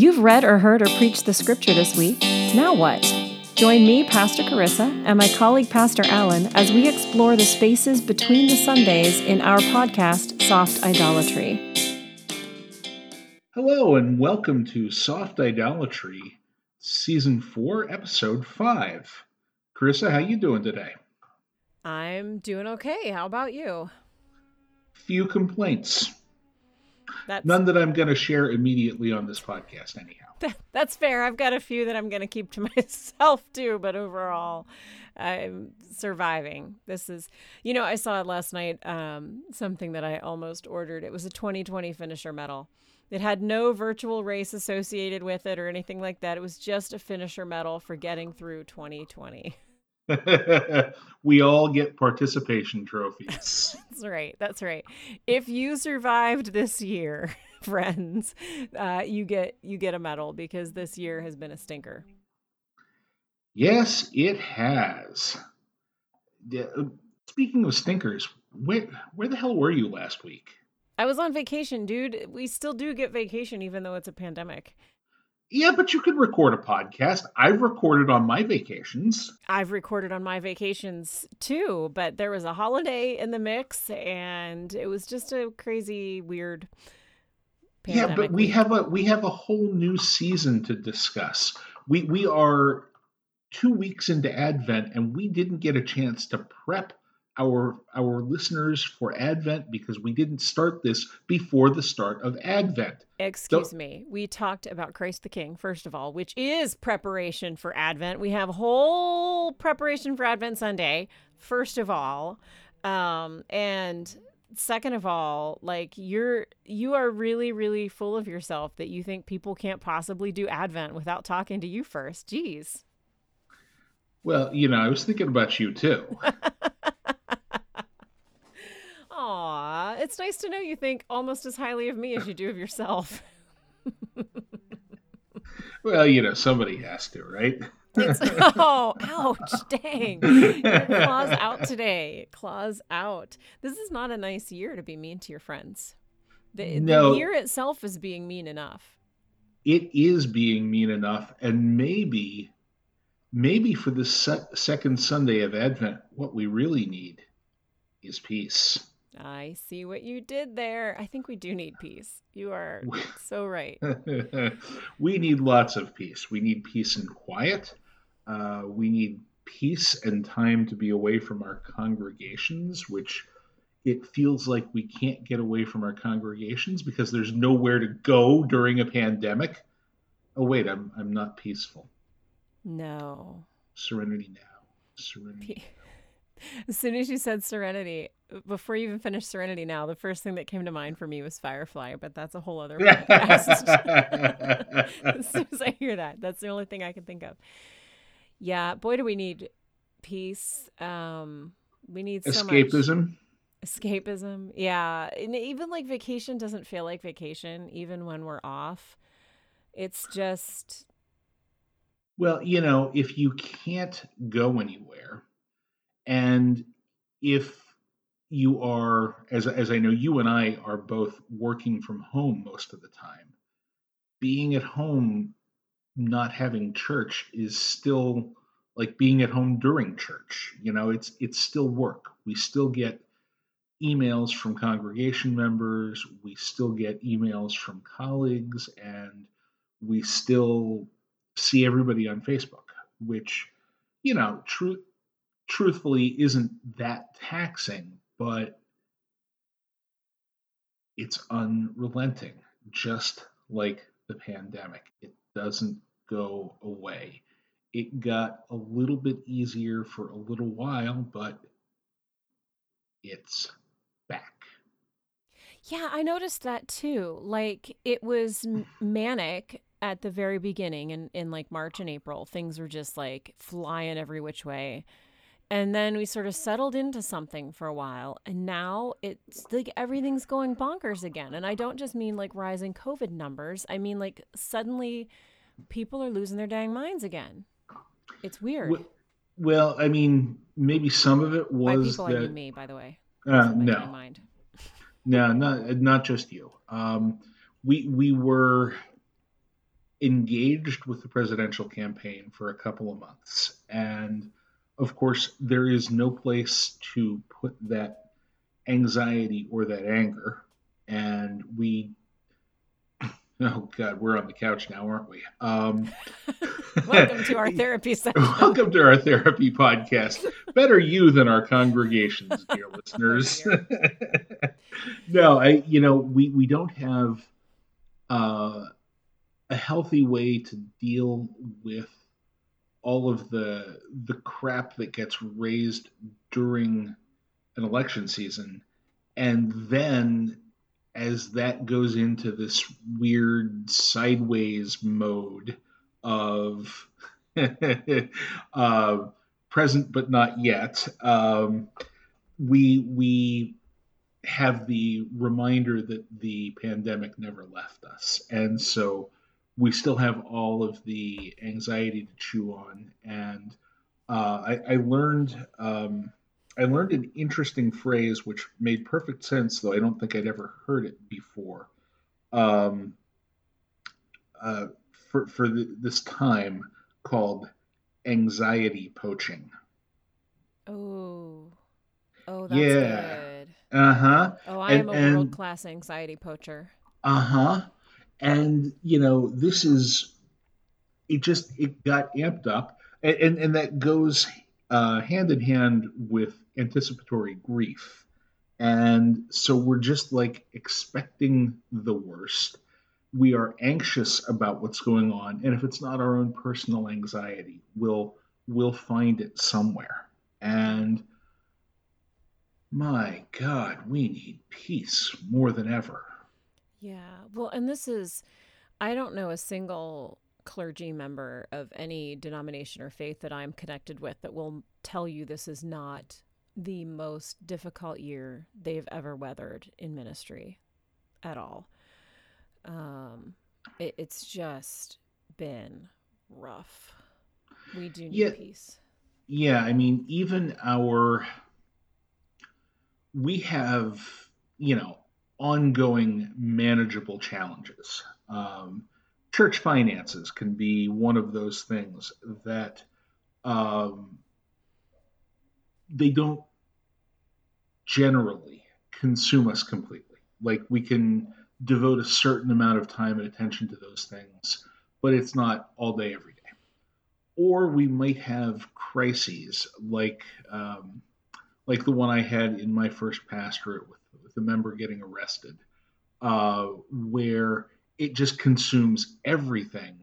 You've read or heard or preached the scripture this week. Now what? Join me, Pastor Carissa, and my colleague, Pastor Allen, as we explore the spaces between the Sundays in our podcast, Soft Idolatry. Hello, and welcome to Soft Idolatry, Season 4, Episode 5. Carissa, how you doing today? I'm doing okay. How about you? Few complaints. That's... None that I'm going to share immediately on this podcast, anyhow. That, that's fair. I've got a few that I'm going to keep to myself too, but overall, I'm surviving. This is, you know, I saw it last night. Um, something that I almost ordered. It was a 2020 finisher medal. It had no virtual race associated with it or anything like that. It was just a finisher medal for getting through 2020. we all get participation trophies. that's right. That's right. If you survived this year, friends, uh, you get you get a medal because this year has been a stinker. Yes, it has. Speaking of stinkers, where where the hell were you last week? I was on vacation, dude. We still do get vacation even though it's a pandemic. Yeah, but you can record a podcast. I've recorded on my vacations. I've recorded on my vacations too, but there was a holiday in the mix and it was just a crazy weird Yeah, but we week. have a we have a whole new season to discuss. We we are 2 weeks into Advent and we didn't get a chance to prep our our listeners for Advent because we didn't start this before the start of Advent. Excuse so, me. We talked about Christ the King first of all, which is preparation for Advent. We have whole preparation for Advent Sunday first of all. Um and second of all, like you're you are really really full of yourself that you think people can't possibly do Advent without talking to you first. Jeez. Well, you know, I was thinking about you too. Aw, it's nice to know you think almost as highly of me as you do of yourself. well, you know, somebody has to, right? oh, ouch, dang. claws out today. Claws out. This is not a nice year to be mean to your friends. The, no, the year itself is being mean enough. It is being mean enough. And maybe, maybe for the se- second Sunday of Advent, what we really need is peace. I see what you did there. I think we do need peace. You are so right. we need lots of peace. We need peace and quiet. Uh, we need peace and time to be away from our congregations, which it feels like we can't get away from our congregations because there's nowhere to go during a pandemic. Oh, wait, I'm, I'm not peaceful. No. Serenity now. Serenity. As soon as you said Serenity, before you even finished Serenity now, the first thing that came to mind for me was Firefly, but that's a whole other podcast. as soon as I hear that, that's the only thing I can think of. Yeah, boy, do we need peace. Um, we need so escapism. Much escapism. Yeah, and even like vacation doesn't feel like vacation, even when we're off. It's just. Well, you know, if you can't go anywhere and if you are, as, as I know you and I are both working from home most of the time, being at home, not having church is still like being at home during church. You know, it's it's still work. We still get emails from congregation members, we still get emails from colleagues, and we still see everybody on Facebook, which, you know, true truthfully isn't that taxing, but it's unrelenting, just like the pandemic. It doesn't go away. It got a little bit easier for a little while, but it's back. Yeah, I noticed that too. Like it was manic at the very beginning in, in like March and April. Things were just like flying every which way. And then we sort of settled into something for a while. And now it's like everything's going bonkers again. And I don't just mean like rising COVID numbers, I mean like suddenly people are losing their dang minds again. It's weird. Well, well I mean, maybe some of it was. By people, that, I mean me, by the way. Uh, no. no, not, not just you. Um, we, we were engaged with the presidential campaign for a couple of months. And of course, there is no place to put that anxiety or that anger. And we, oh God, we're on the couch now, aren't we? Um, welcome to our therapy session. welcome to our therapy podcast. Better you than our congregations, dear listeners. no, I, you know, we, we don't have uh, a healthy way to deal with all of the the crap that gets raised during an election season. And then as that goes into this weird sideways mode of uh, present but not yet um, we we have the reminder that the pandemic never left us. And so we still have all of the anxiety to chew on. And uh, I, I, learned um, I learned an interesting phrase which made perfect sense, though I don't think I'd ever heard it before. Um, uh, for for the, this time called anxiety poaching. Oh, oh, that's yeah. good. Uh huh. Oh, I and, am a world class anxiety poacher. Uh huh and you know this is it just it got amped up. And and, and that goes uh, hand in hand with anticipatory grief. And so we're just like expecting the worst. We are anxious about what's going on. And if it's not our own personal anxiety we'll we'll find it somewhere. And my god we need peace more than ever yeah. Well, and this is, I don't know a single clergy member of any denomination or faith that I'm connected with that will tell you this is not the most difficult year they've ever weathered in ministry at all. Um, it, it's just been rough. We do need yeah, peace. Yeah. I mean, even our, we have, you know, ongoing manageable challenges. Um, church finances can be one of those things that um, they don't generally consume us completely. Like we can devote a certain amount of time and attention to those things, but it's not all day, every day. Or we might have crises like um, like the one I had in my first pastorate with with the member getting arrested, uh, where it just consumes everything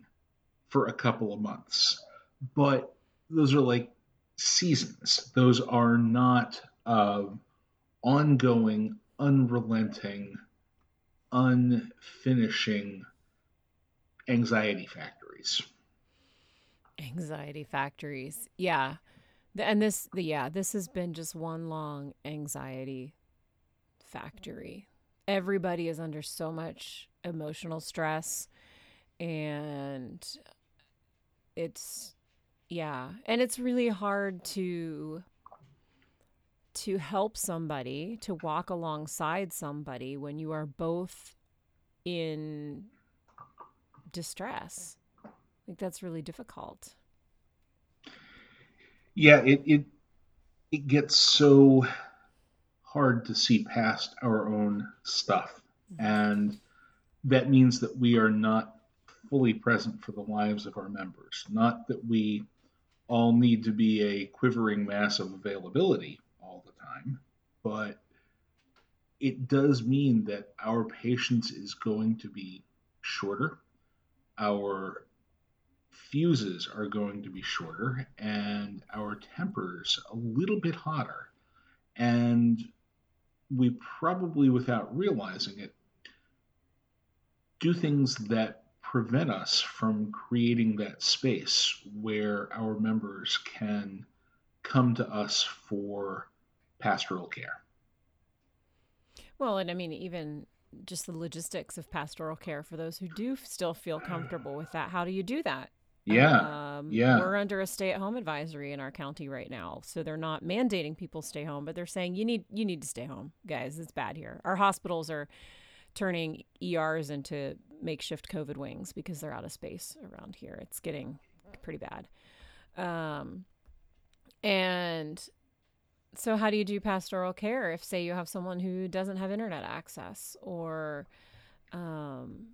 for a couple of months. But those are like seasons. Those are not uh, ongoing, unrelenting, unfinishing anxiety factories. Anxiety factories. Yeah. And this, yeah, this has been just one long anxiety factory. Everybody is under so much emotional stress and it's yeah, and it's really hard to to help somebody, to walk alongside somebody when you are both in distress. Like that's really difficult. Yeah, it it it gets so hard to see past our own stuff. And that means that we are not fully present for the lives of our members. Not that we all need to be a quivering mass of availability all the time, but it does mean that our patience is going to be shorter. Our fuses are going to be shorter and our tempers a little bit hotter. And we probably, without realizing it, do things that prevent us from creating that space where our members can come to us for pastoral care. Well, and I mean, even just the logistics of pastoral care for those who do still feel comfortable with that. How do you do that? Yeah. Um, yeah. We're under a stay at home advisory in our county right now. So they're not mandating people stay home, but they're saying you need you need to stay home, guys. It's bad here. Our hospitals are turning ERs into makeshift COVID wings because they're out of space around here. It's getting pretty bad. Um, and so, how do you do pastoral care if, say, you have someone who doesn't have internet access or, um,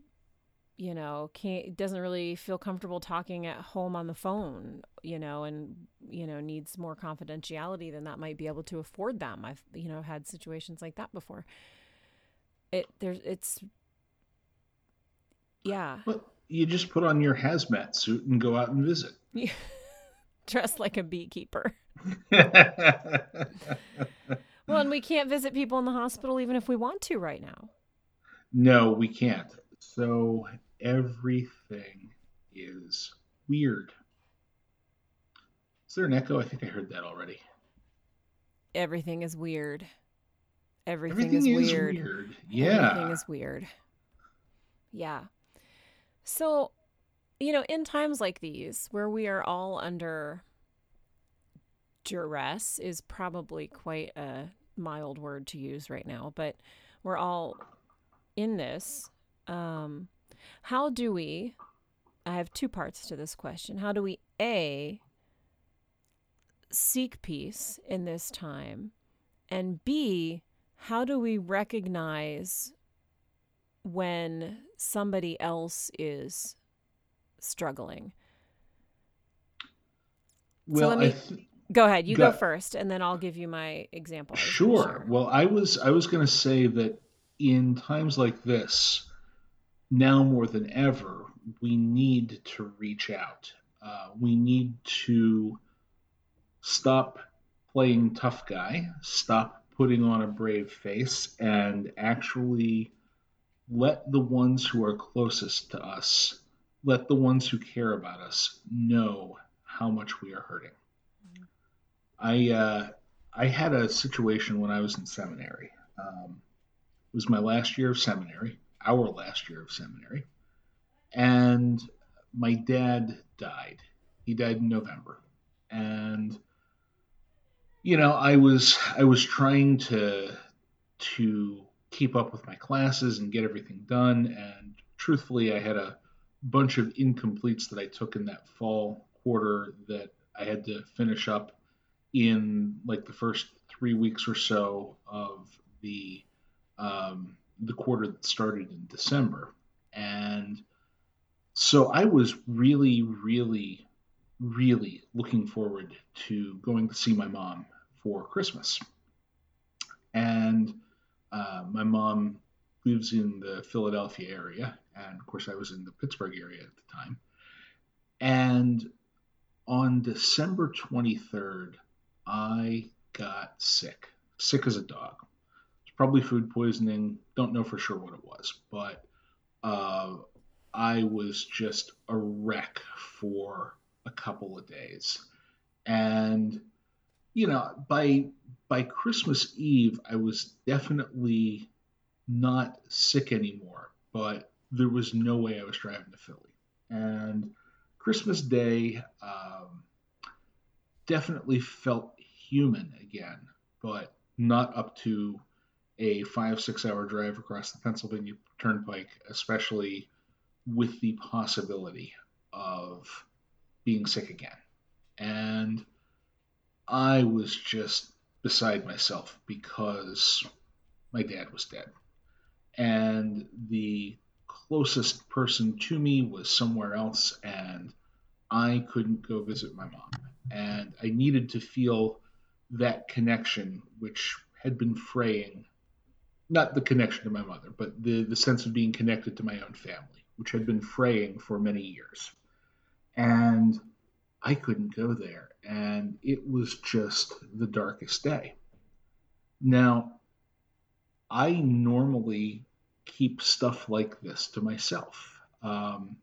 you know, can't doesn't really feel comfortable talking at home on the phone, you know, and you know needs more confidentiality than that might be able to afford them. I've you know had situations like that before. It there's it's yeah. Well, you just put on your hazmat suit and go out and visit. Dressed like a beekeeper. well, and we can't visit people in the hospital even if we want to right now. No, we can't. So everything is weird. Is there an echo? I think I heard that already. Everything is weird. Everything, Everything is, is weird. weird. Yeah. Everything is weird. Yeah. So, you know, in times like these where we are all under duress is probably quite a mild word to use right now, but we're all in this. Um, how do we? I have two parts to this question. How do we A seek peace in this time? And B, how do we recognize when somebody else is struggling? Well, so let me th- go ahead. You go, go, first, and then I'll give you my example. Sure. Well, I was I was going to say that in times like this, now more than ever, we need to reach out. Uh, we need to stop playing tough guy, stop putting on a brave face, and actually let the ones who are closest to us, let the ones who care about us know how much we are hurting. I uh, I had a situation when I was in seminary. Um, it was my last year of seminary, our last year of seminary, and my dad died. He died in November, and you know I was I was trying to to keep up with my classes and get everything done, and truthfully, I had a bunch of incompletes that I took in that fall quarter that I had to finish up in like the first three weeks or so of the um, the quarter that started in December, and so I was really, really, really looking forward to going to see my mom for Christmas, and uh, my mom lives in the Philadelphia area, and of course I was in the Pittsburgh area at the time, and on December 23rd, I got sick, sick as a dog. Probably food poisoning. Don't know for sure what it was, but uh, I was just a wreck for a couple of days. And you know, by by Christmas Eve, I was definitely not sick anymore, but there was no way I was driving to Philly. And Christmas Day um, definitely felt human again, but not up to a five, six hour drive across the Pennsylvania Turnpike, especially with the possibility of being sick again. And I was just beside myself because my dad was dead. And the closest person to me was somewhere else, and I couldn't go visit my mom. And I needed to feel that connection, which had been fraying, not the connection to my mother, but the, the sense of being connected to my own family, which had been fraying for many years. And I couldn't go there. And it was just the darkest day. Now, I normally keep stuff like this to myself. Um,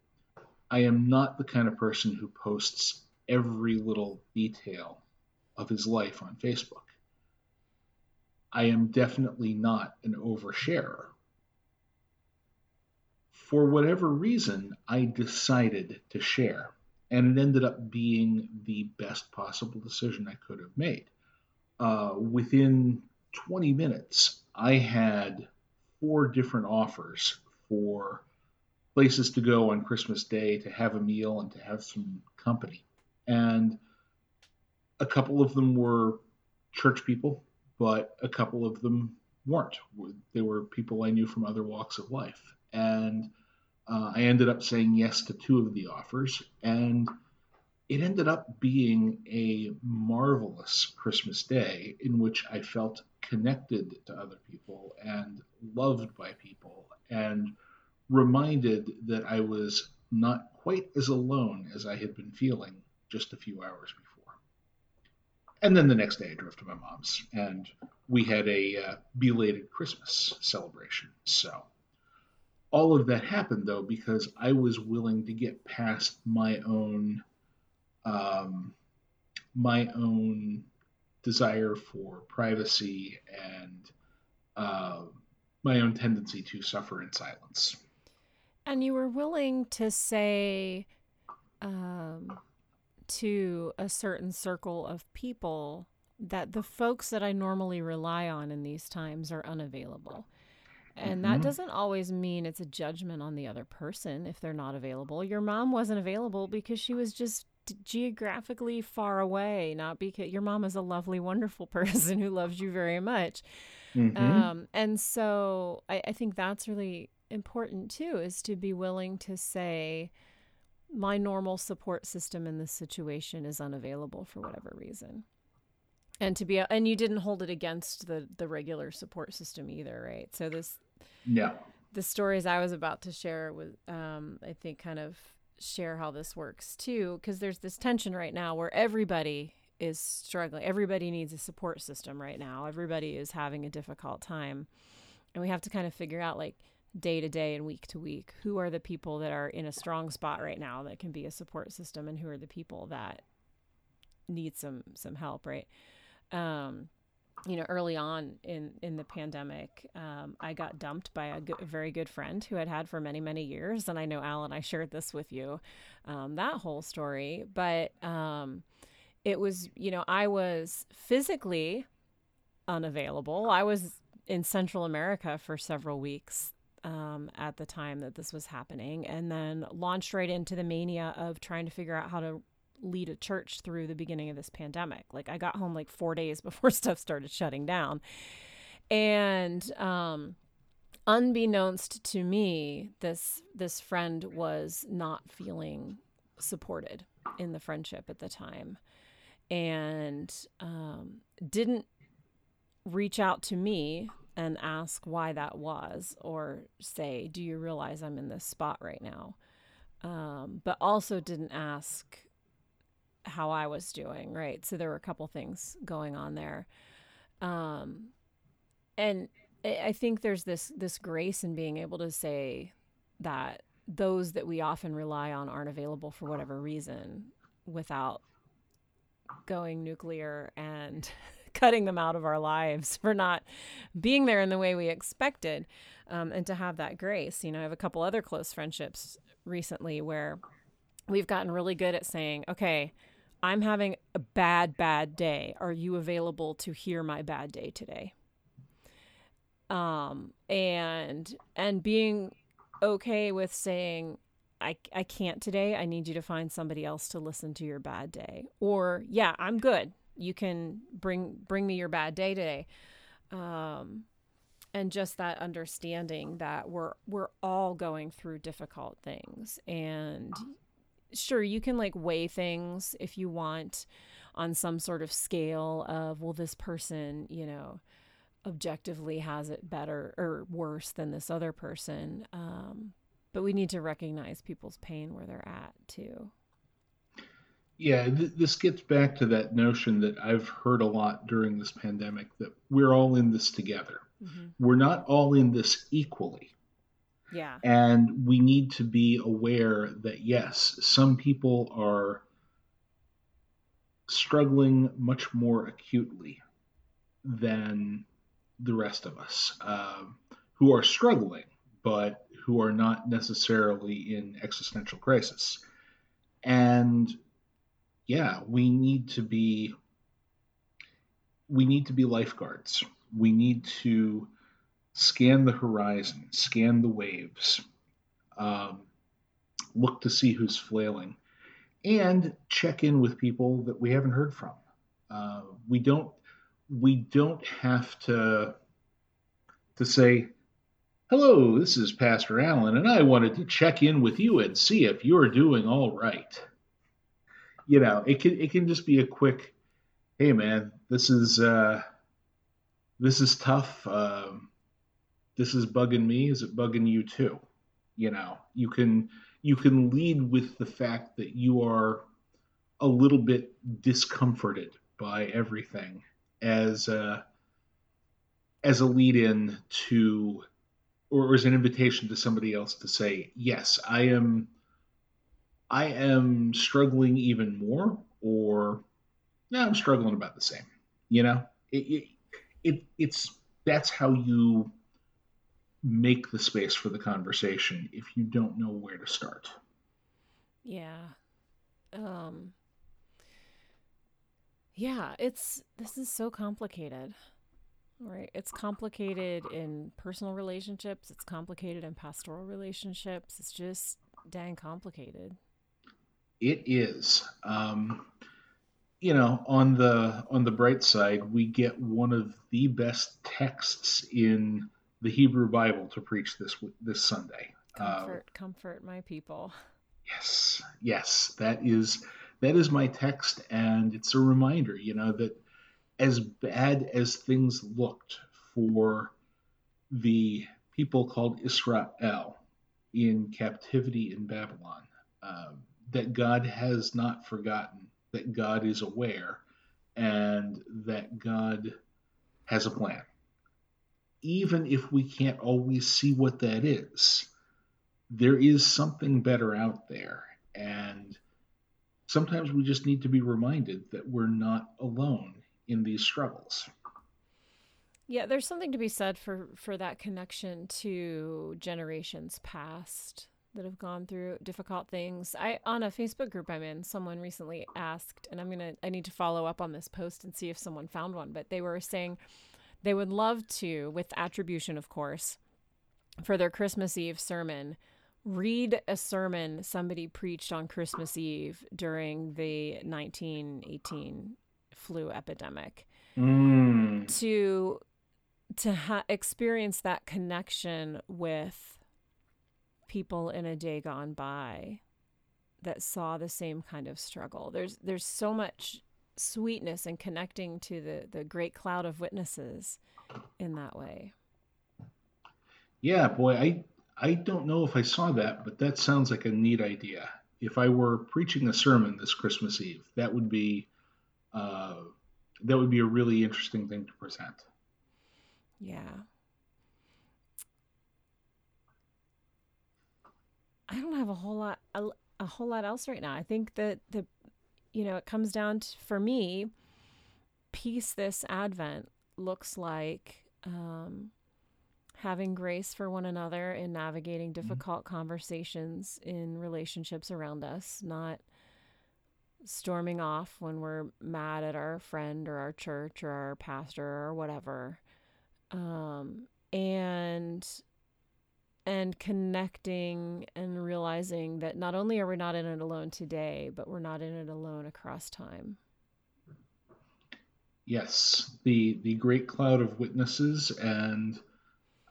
I am not the kind of person who posts every little detail of his life on Facebook. I am definitely not an oversharer. For whatever reason, I decided to share, and it ended up being the best possible decision I could have made. Uh, within 20 minutes, I had four different offers for places to go on Christmas Day to have a meal and to have some company. And a couple of them were church people, but a couple of them weren't. They were people I knew from other walks of life. And uh, I ended up saying yes to two of the offers. And it ended up being a marvelous Christmas day in which I felt connected to other people and loved by people and reminded that I was not quite as alone as I had been feeling just a few hours before. And then the next day I drove to my mom's and we had a uh, belated Christmas celebration. So all of that happened though because I was willing to get past my own um, my own desire for privacy and uh, my own tendency to suffer in silence. And you were willing to say um, to a certain circle of people that the folks that I normally rely on in these times are unavailable. And that mm-hmm. doesn't always mean it's a judgment on the other person if they're not available. Your mom wasn't available because she was just geographically far away, not because your mom is a lovely, wonderful person who loves you very much. Mm-hmm. Um, and so I, I think that's really important too, is to be willing to say, my normal support system in this situation is unavailable for whatever reason and to be and you didn't hold it against the the regular support system either right so this yeah the stories i was about to share with um i think kind of share how this works too, because there's this tension right now where everybody is struggling. Everybody needs a support system right now. Everybody is having a difficult time. And we have to kind of figure out, like, day to day and week to week, who are the people that are in a strong spot right now that can be a support system and who are the people that need some some help, right? Um, you know, early on in in the pandemic, um, I got dumped by a, a, very good friend who i had had for many many years, and I know Alan, I shared this with you, um, that whole story. But um, it was, you know, I was physically unavailable. I was in Central America for several weeks um, at the time that this was happening, and then launched right into the mania of trying to figure out how to lead a church through the beginning of this pandemic. Like I got home like 4 days before stuff started shutting down. And um unbeknownst to me, this this friend was not feeling supported in the friendship at the time and um, didn't reach out to me and ask why that was or say do you realize i'm in this spot right now um, but also didn't ask how I was doing, right? So there were a couple things going on there. Um, and I think there's this this grace in being able to say that those that we often rely on aren't available for whatever reason without going nuclear and cutting them out of our lives for not being there in the way we expected um, and to have that grace you know i have a couple other close friendships recently where we've gotten really good at saying okay I'm having a bad, bad day. Are you available to hear my bad day today? Um, and and being okay with saying I, I can't today. I need you to find somebody else to listen to your bad day. Or yeah, I'm good. You can bring bring me your bad day today. Um, and just that understanding that we're we're all going through difficult things. And sure you can like weigh things if you want on some sort of scale of well this person you know objectively has it better or worse than this other person. Um, but we need to recognize people's pain where they're at too yeah th- this gets back to that notion that i've heard a lot during this pandemic that we're all in this together mm-hmm. we're not all in this equally yeah. And we need to be aware that, yes, some people are struggling much more acutely than the rest of us uh, who are struggling, but who are not necessarily in existential crisis. And yeah, we need to be we need to be lifeguards. We need to scan the horizon, scan the waves, um, look to see who's flailing, and check in with people that we haven't heard from. Uh, we don't we don't have to to say, "Hello, this is Pastor Allen, and I wanted to check in with you and see if you're doing all right." You know, it can it can just be a quick, "Hey, man, this is uh, this is tough. Um, this is bugging me. Is it bugging you too?" You know, you can you can lead with the fact that you are a little bit discomforted by everything as a, as a lead in to or as an invitation to somebody else to say yes i am i am struggling even more or no i'm struggling about the same you know it, it, it it's that's how you make the space for the conversation if you don't know where to start yeah um yeah, it's this is so complicated. Right. It's complicated in personal relationships, it's complicated in pastoral relationships. It's just dang complicated. It is. Um you know, on the on the bright side, we get one of the best texts in the Hebrew Bible to preach this this Sunday. Comfort, uh, comfort my people. Yes, yes, that is that is my text, and it's a reminder, you know, that as bad as things looked for the people called Israel in captivity in Babylon, uh, that God has not forgotten, that God is aware, and that God has a plan. Even if we can't always see what that is, there is something better out there. And sometimes we just need to be reminded that we're not alone in these struggles. Yeah, there's something to be said for for that connection to generations past that have gone through difficult things. I on a Facebook group I'm in, someone recently asked, and I'm to I need to follow up on this post and see if someone found one, but they were saying they would love to with attribution of course for their Christmas Eve sermon read a sermon somebody preached on Christmas Eve during the 1918 flu epidemic mm. to to ha- experience that connection with people in a day gone by that saw the same kind of struggle there's there's so much sweetness and connecting to the the great cloud of witnesses in that way yeah boy i I don't know if I saw that, but that sounds like a neat idea. If I were preaching a sermon this Christmas Eve, that would be uh, that would be a really interesting thing to present. Yeah. I don't have a whole lot a, a whole lot else right now. I think that the you know, it comes down to for me peace this advent looks like um having grace for one another in navigating mm-hmm. difficult mm-hmm. conversations in relationships around us, not storming off when we're mad at our friend or our church or our pastor or whatever. Um, and and connecting and realizing that not only are we not in it alone today, but we're not in it alone across time. Yes, the the great cloud of witnesses and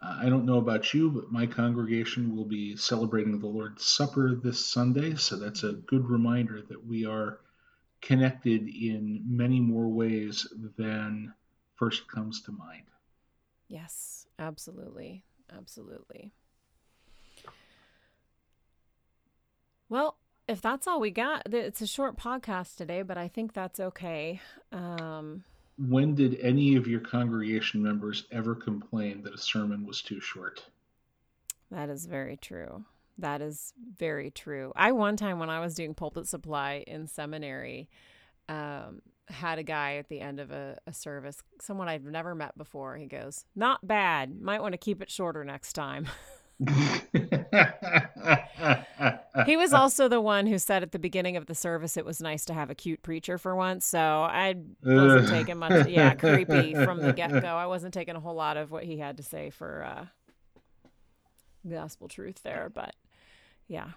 uh, I don't know about you, but my congregation will be celebrating the Lord's Supper this Sunday, so that's a good reminder that we are connected in many more ways than first comes to mind. Yes, absolutely. Absolutely. Well, if that's all we got, it's a short podcast today, but I think that's okay. Um, when did any of your congregation members ever complain that a sermon was too short? That is very true. That is very true. I one time when I was doing pulpit supply in seminary, um, had a guy at the end of a, a service, someone I've never met before. He goes, "Not bad. Might want to keep it shorter next time." he was also the one who said at the beginning of the service it was nice to have a cute preacher for once. So I wasn't taking much. Yeah, creepy from the get go. I wasn't taking a whole lot of what he had to say for uh, gospel truth there, but yeah.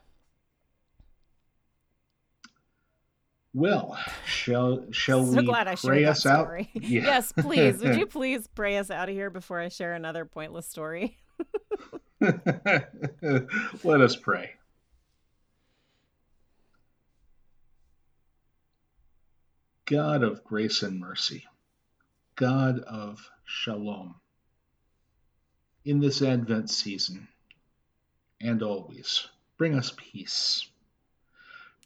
Well, shall shall so we glad I pray us out? Yeah. yes, please. Would you please pray us out of here before I share another pointless story? Let us pray. God of grace and mercy, God of shalom, in this Advent season and always, bring us peace.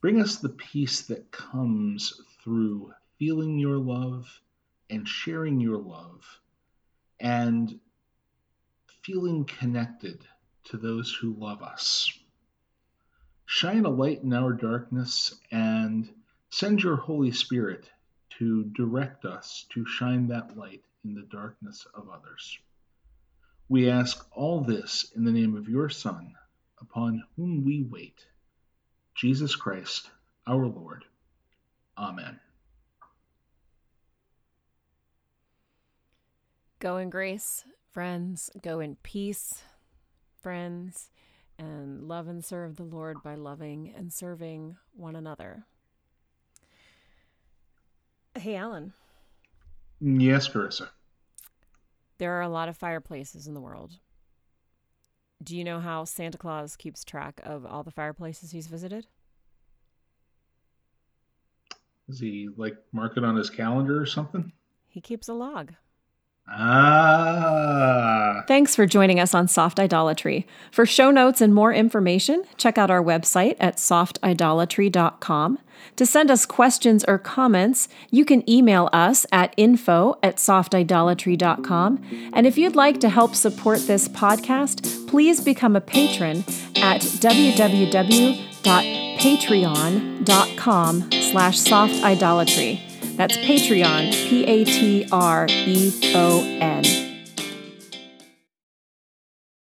Bring us the peace that comes through feeling your love and sharing your love and feeling connected to those who love us. Shine a light in our darkness and send your Holy Spirit to direct us to shine that light in the darkness of others. We ask all this in the name of your Son, upon whom we wait, Jesus Christ, our Lord. Amen. Go in grace, friends. Go in peace, friends. And love and serve the Lord by loving and serving one another. Hey, Alan, Yes, Carissa. there are a lot of fireplaces in the world. Do you know how Santa Claus keeps track of all the fireplaces he's visited? Does he like mark it on his calendar or something? He keeps a log. Ah. Thanks for joining us on Soft Idolatry. For show notes and more information, check out our website at softidolatry.com. To send us questions or comments, you can email us at info at softidolatry.com. And if you'd like to help support this podcast, please become a patron at www.patreon.com slash softidolatry. That's Patreon, P A T R E O N.